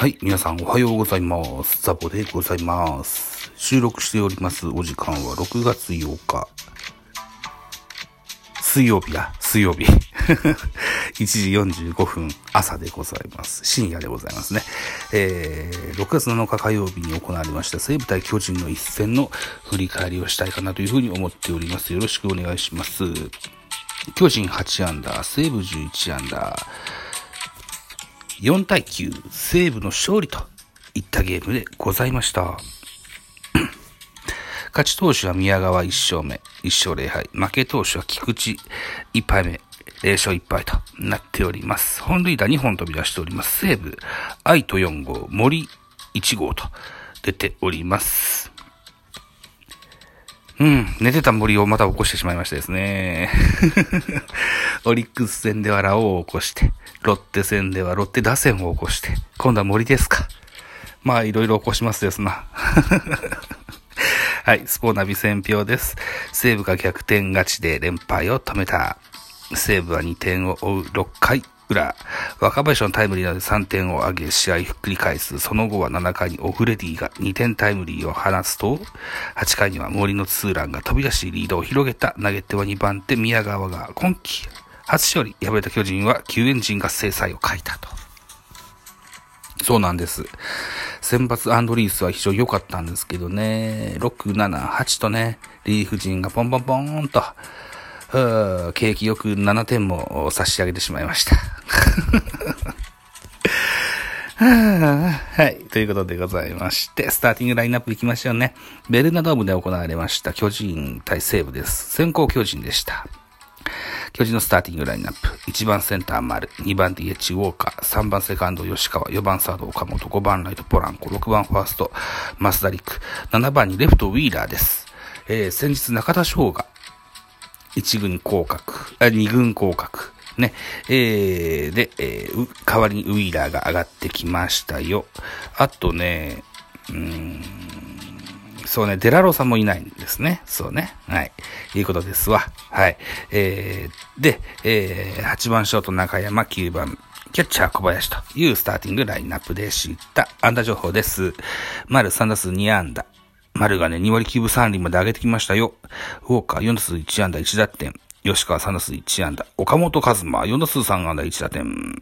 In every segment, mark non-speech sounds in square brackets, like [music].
はい、皆さんおはようございます。ザボでございます。収録しておりますお時間は6月8日。水曜日だ、水曜日。[laughs] 1時45分朝でございます。深夜でございますね。えー、6月7日火曜日に行われました西武対巨人の一戦の振り返りをしたいかなというふうに思っております。よろしくお願いします。巨人8アンダー、西武11アンダー、4対9、西武の勝利といったゲームでございました。[clears throat] 勝ち投手は宮川1勝目、1勝0敗。負け投手は菊池1敗目、0勝1敗となっております。本塁打2本飛び出しております。西武、愛と4号、森1号と出ております。うん、寝てた森をまた起こしてしまいましたですね。[laughs] オリックス戦ではラオウを起こして、ロッテ戦ではロッテ打線を起こして、今度は森ですか。まあ、いろいろ起こしますですな。[laughs] はい、スポーナビ選票です。西武が逆転勝ちで連敗を止めた。西武は2点を追う6回裏。若林のタイムリーなどで3点を挙げ、試合ひっくり返す。その後は7回にオフレディが2点タイムリーを放つと、8回には森のツーランが飛び出しリードを広げた。投げては2番手宮川が今季初勝利。敗れた巨人は救援陣が制裁を書いたと。そうなんです。先発アンドリースは非常に良かったんですけどね、6、7、8とね、リーフ陣がポンポンポーンと、景気よく7点も差し上げてしまいました。[laughs] はい。ということでございまして、スターティングラインナップ行きましょうね。ベルナドームで行われました巨人対西武です。先行巨人でした。巨人のスターティングラインナップ。1番センター丸、2番 DH ウォーカー、3番セカンド吉川、4番サード岡本、5番ライトポランコ、6番ファースト増田陸、7番にレフトウィーラーです。えー、先日中田翔が1軍降格、あ、2軍降格。ね。えー、で、えー、代わりにウィーラーが上がってきましたよ。あとね、うん、そうね、デラローさんもいないんですね。そうね。はい。いうことですわ。はい。えー、で、えー、8番ショート中山、9番、キャッチャー小林というスターティングラインナップでした。安打情報です。丸3打数2安打。丸がね、2割9分3厘まで上げてきましたよ。ウォーカー4打数1安打1打点。吉川3打数1安打。岡本和真4打数3安打1打点。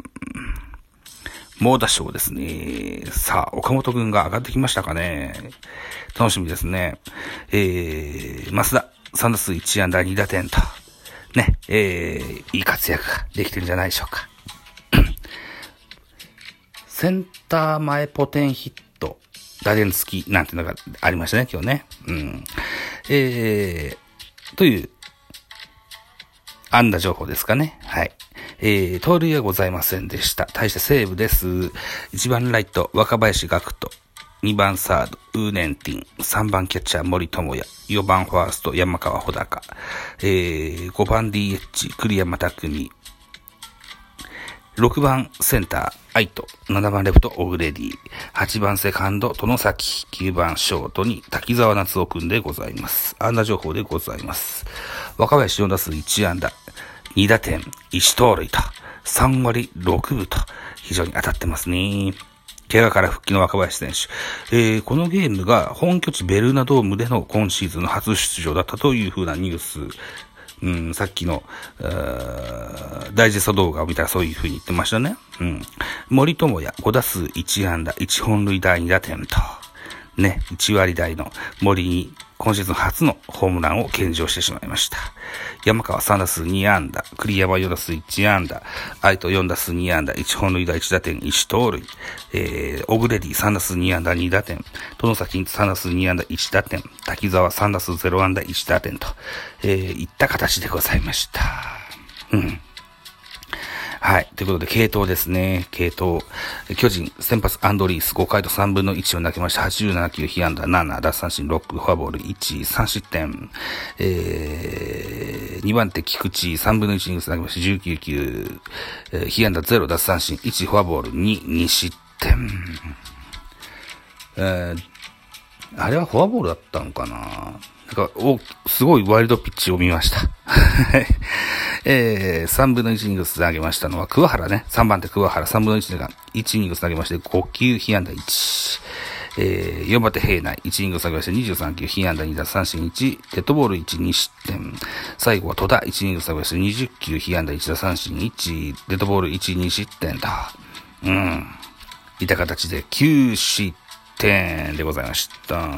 猛打賞ですね。さあ、岡本くんが上がってきましたかね。楽しみですね。えー、増田3打数1安打2打点と。ね、えー、いい活躍ができてるんじゃないでしょうか。センター前ポテンヒット、打点付きなんていうのがありましたね、今日ね。うん。えー、という、安打情報ですかね。はい。えー、盗塁はございませんでした。対してセーブです。1番ライト、若林学人。2番サード、ウーネンティン。3番キャッチャー、森友哉。4番ファースト、山川穂高。えー、5番 DH、栗山匠。6番センター、アイト。7番レフト、オグレディ。8番セカンド、殿崎。9番ショートに滝沢夏夫くんでございます。安打情報でございます。若林4打数1安打。2打点、1盗塁と、3割6分と、非常に当たってますね。怪我から復帰の若林選手。えー、このゲームが本拠地ベルーナドームでの今シーズンの初出場だったという風なニュース。うん、さっきの、ダイジェスト動画を見たらそういう風に言ってましたね。うん。森友哉5打数1安打、1本塁打2打点と。ね、1割台の森に今シーズン初のホームランを献上してしまいました。山川3打数2安打、栗山4打数1安打、愛斗4打数2安打、1本塁打1打点1盗塁、えー、オグレディ3打数2安打2打点、殿崎3打数2安打1打点、滝沢3打数0安打1打点と、えー、いった形でございました。うん。はい。ということで、系統ですね。系統。巨人、先発アンドリース、5回と3分の1を投げました。87球、被安打7、奪三振6、フォアボール1、3失点。えー、2番手、菊池、3分の1に投げました。19球、えー、被安打0、奪三振1、フォアボール2、2失点。えー、あれはフォアボールだったのかななんか、お、すごいワイルドピッチを見ました。えー、3分の1イニングス投げましたのは、桑原ね。3番手桑原、3分の1が1イニングス投げまして、5球、被安打1。えー、4番手平内、1イニング下げまして、23球、被安打2打三振1、デッドボール1、2失点。最後は戸田、1イニング下げまして、20球、被安打1打三振1、デッドボール1、2失点と。うん。いた形で9失点でございました。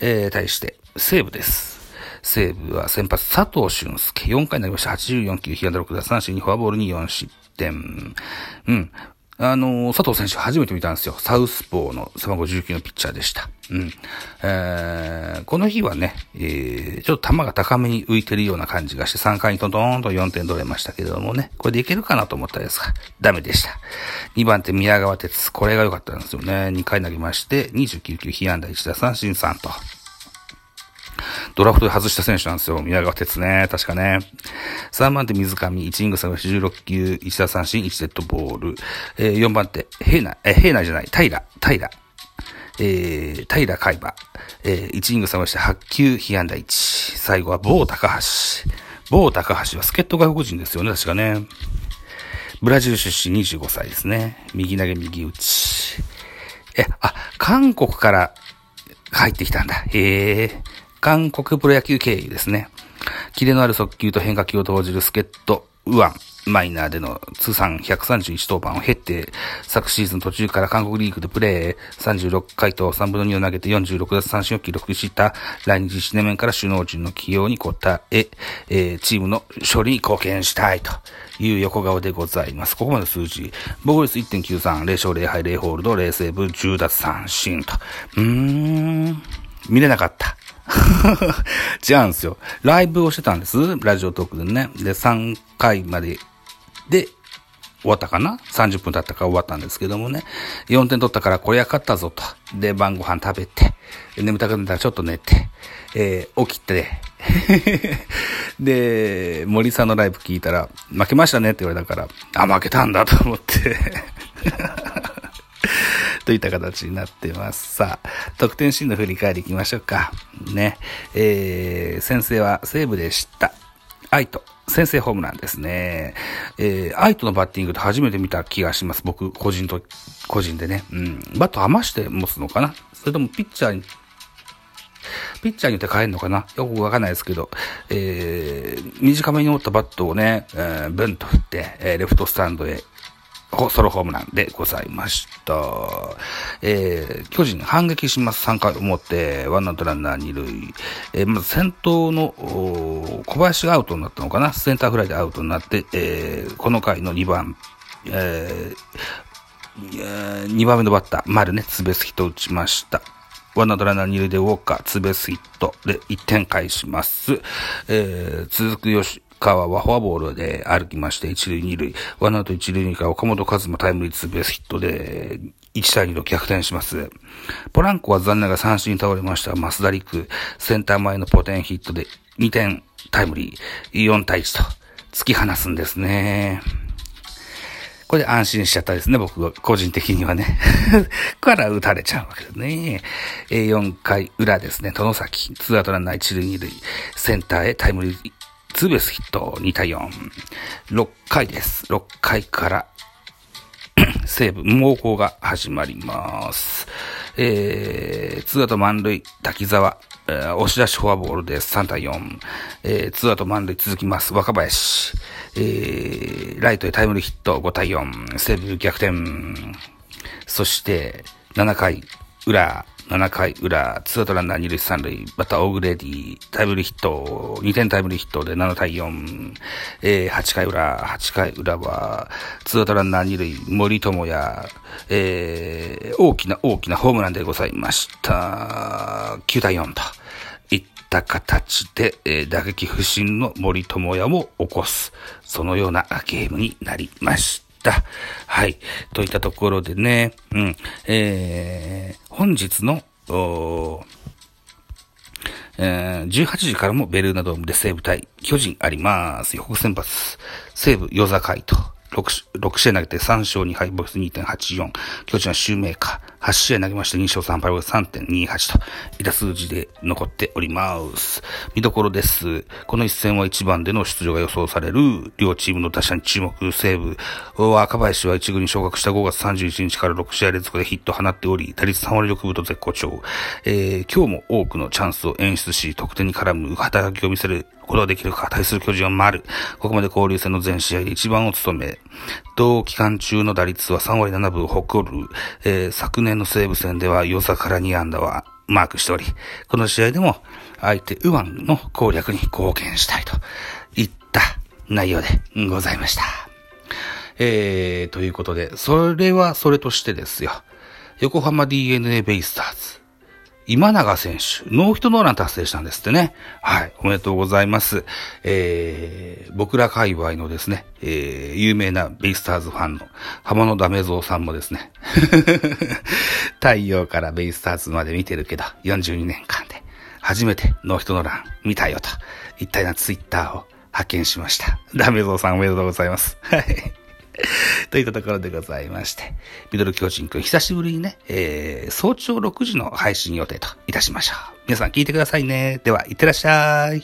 えー、対して、西武です。西武は先発佐藤俊介、4回になりました。84球、被安打6打三振にフォアボールに4失点。うん。あの、佐藤選手初めて見たんですよ。サウスポーの背番号19のピッチャーでした。うん。えー、この日はね、えー、ちょっと球が高めに浮いてるような感じがして、3回にトントンと4点取れましたけれどもね、これでいけるかなと思ったんですが、ダメでした。2番手宮川哲、これが良かったんですよね。2回投げまして、29球被安打1打三振3と。ドラフトで外した選手なんですよ。宮川哲ね。確かね。3番手水上、1イング差が16球、1打三振、1デッドボール。えー、4番手、平内、え、平内じゃない、平、平。えー、平海馬。えー、1イング差がして8球、被安打1。最後は某高橋。某高橋は助っ人外国人ですよね、確かね。ブラジル出身25歳ですね。右投げ右打ち。え、あ、韓国から入ってきたんだ。へえ。韓国プロ野球経由ですね。キレのある速球と変化球を投じる助っ人、ウアン、マイナーでの通算131登板を経て、昨シーズン途中から韓国リーグでプレー36回と3分の2を投げて46奪三振を記録した来日1年目から首脳陣の起用に応え、えー、チームの勝利に貢献したいという横顔でございます。ここまで数字、防御率1.93、0勝0敗0ホールド、0セーブ、10奪三振と。うーん、見れなかった。[laughs] 違うんですよ。ライブをしてたんです。ラジオトークでね。で、3回までで終わったかな ?30 分経ったから終わったんですけどもね。4点取ったからこれは勝ったぞと。で、晩ご飯食べて、眠たくなったらちょっと寝て、えー、起きて、[laughs] で、森さんのライブ聞いたら、負けましたねって言われたから、あ、負けたんだと思って [laughs] といった形になってます。さあ、得点シーンの振り返りいきましょうか。ね。えー、先生は西武でした。愛と先制ホームランですね。えー、愛とのバッティングって初めて見た気がします。僕、個人と、個人でね。うん。バット余して持つのかな？それともピッチャーにピッチャーによって変えるのかな？よくわかんないですけど、えー、短めに持ったバットをね、えー、ブンと振って、えー、レフトスタンドへソロホームランでございました。えー、巨人反撃します。3回思って、ワンアウトランナー2塁。えー、まず先頭の小林がアウトになったのかな？センターフライでアウトになって、えー、この回の2番、えー、2番目のバッター、丸ね、ツベスヒット打ちました。ワンアウトランナー2塁でウォーカー、ツベスヒットで1点返します。えー、続く吉、川はフォアボールで歩きまして、一塁二塁、ワンアウト一塁二塁か岡本和真タイムリーツーベースヒットで、1対2と逆転します。ポランコは残念ながら三振に倒れました。増田陸、センター前のポテンヒットで2点タイムリー、4対1と突き放すんですね。これで安心しちゃったですね、僕は、個人的にはね。[laughs] から打たれちゃうわけですね。4回裏ですね、殿崎、ツーアウトランナー一塁二塁、センターへタイムリーツーベースヒット2対4。6回です。6回から [clears throat] 西武猛攻が始まります。えー、ツーアウト満塁、滝沢、えー、押し出しフォアボールです。3対4。えー、ツーアウト満塁続きます。若林、えー、ライトへタイムリーヒット5対4。西武逆転。そして、7回裏、7回裏、ツーアウトランナー2塁3塁、バッターオーグレディ、タイムリーヒット、2点タイムリーヒットで7対4、えー、8回裏、8回裏は、ツーアウトランナー2塁、森友哉、えー、大きな大きなホームランでございました。9対4と。いった形で、えー、打撃不振の森友哉も起こす。そのようなゲームになりました。はい。といったところでね、うん、えー、本日の、えー、18時からもベルーナドームで西武対巨人あります。予告先発、西武与坂井と6、6試合投げて3勝2敗、ボイス2.84。巨人はシューメーカー。8試合投げまして2勝3敗、ボス3.28と、いた数字で残っております。見どころです。この一戦は1番での出場が予想される、両チームの打者に注目、西武。若林は1軍に昇格した5月31日から6試合連続でヒットを放っており、打率3割6分と絶好調。えー、今日も多くのチャンスを演出し、得点に絡む働きを見せることができるか、対する巨人は丸。ここまで交流戦の全試合で一番を務め、同期間中の打率は3割7分を誇る、えー、昨年の西武戦では良さから2安打はマークしており、この試合でも相手右腕の攻略に貢献したいといった内容でございました。えー、ということで、それはそれとしてですよ。横浜 DNA ベイスターズ。今永選手、ノーヒットノーラン達成したんですってね。はい、おめでとうございます。えー、僕ら界隈のですね、えー、有名なベイスターズファンの浜野ダメゾウさんもですね、[laughs] 太陽からベイスターズまで見てるけど、42年間で初めてノーヒットノーラン見たよと、一体なツイッターを発見しました。ダメゾウさんおめでとうございます。はい。[laughs] といったところでございまして、ミドル巨人くん久しぶりにね、えー、早朝6時の配信予定といたしましょう。皆さん聞いてくださいね。では、いってらっしゃい。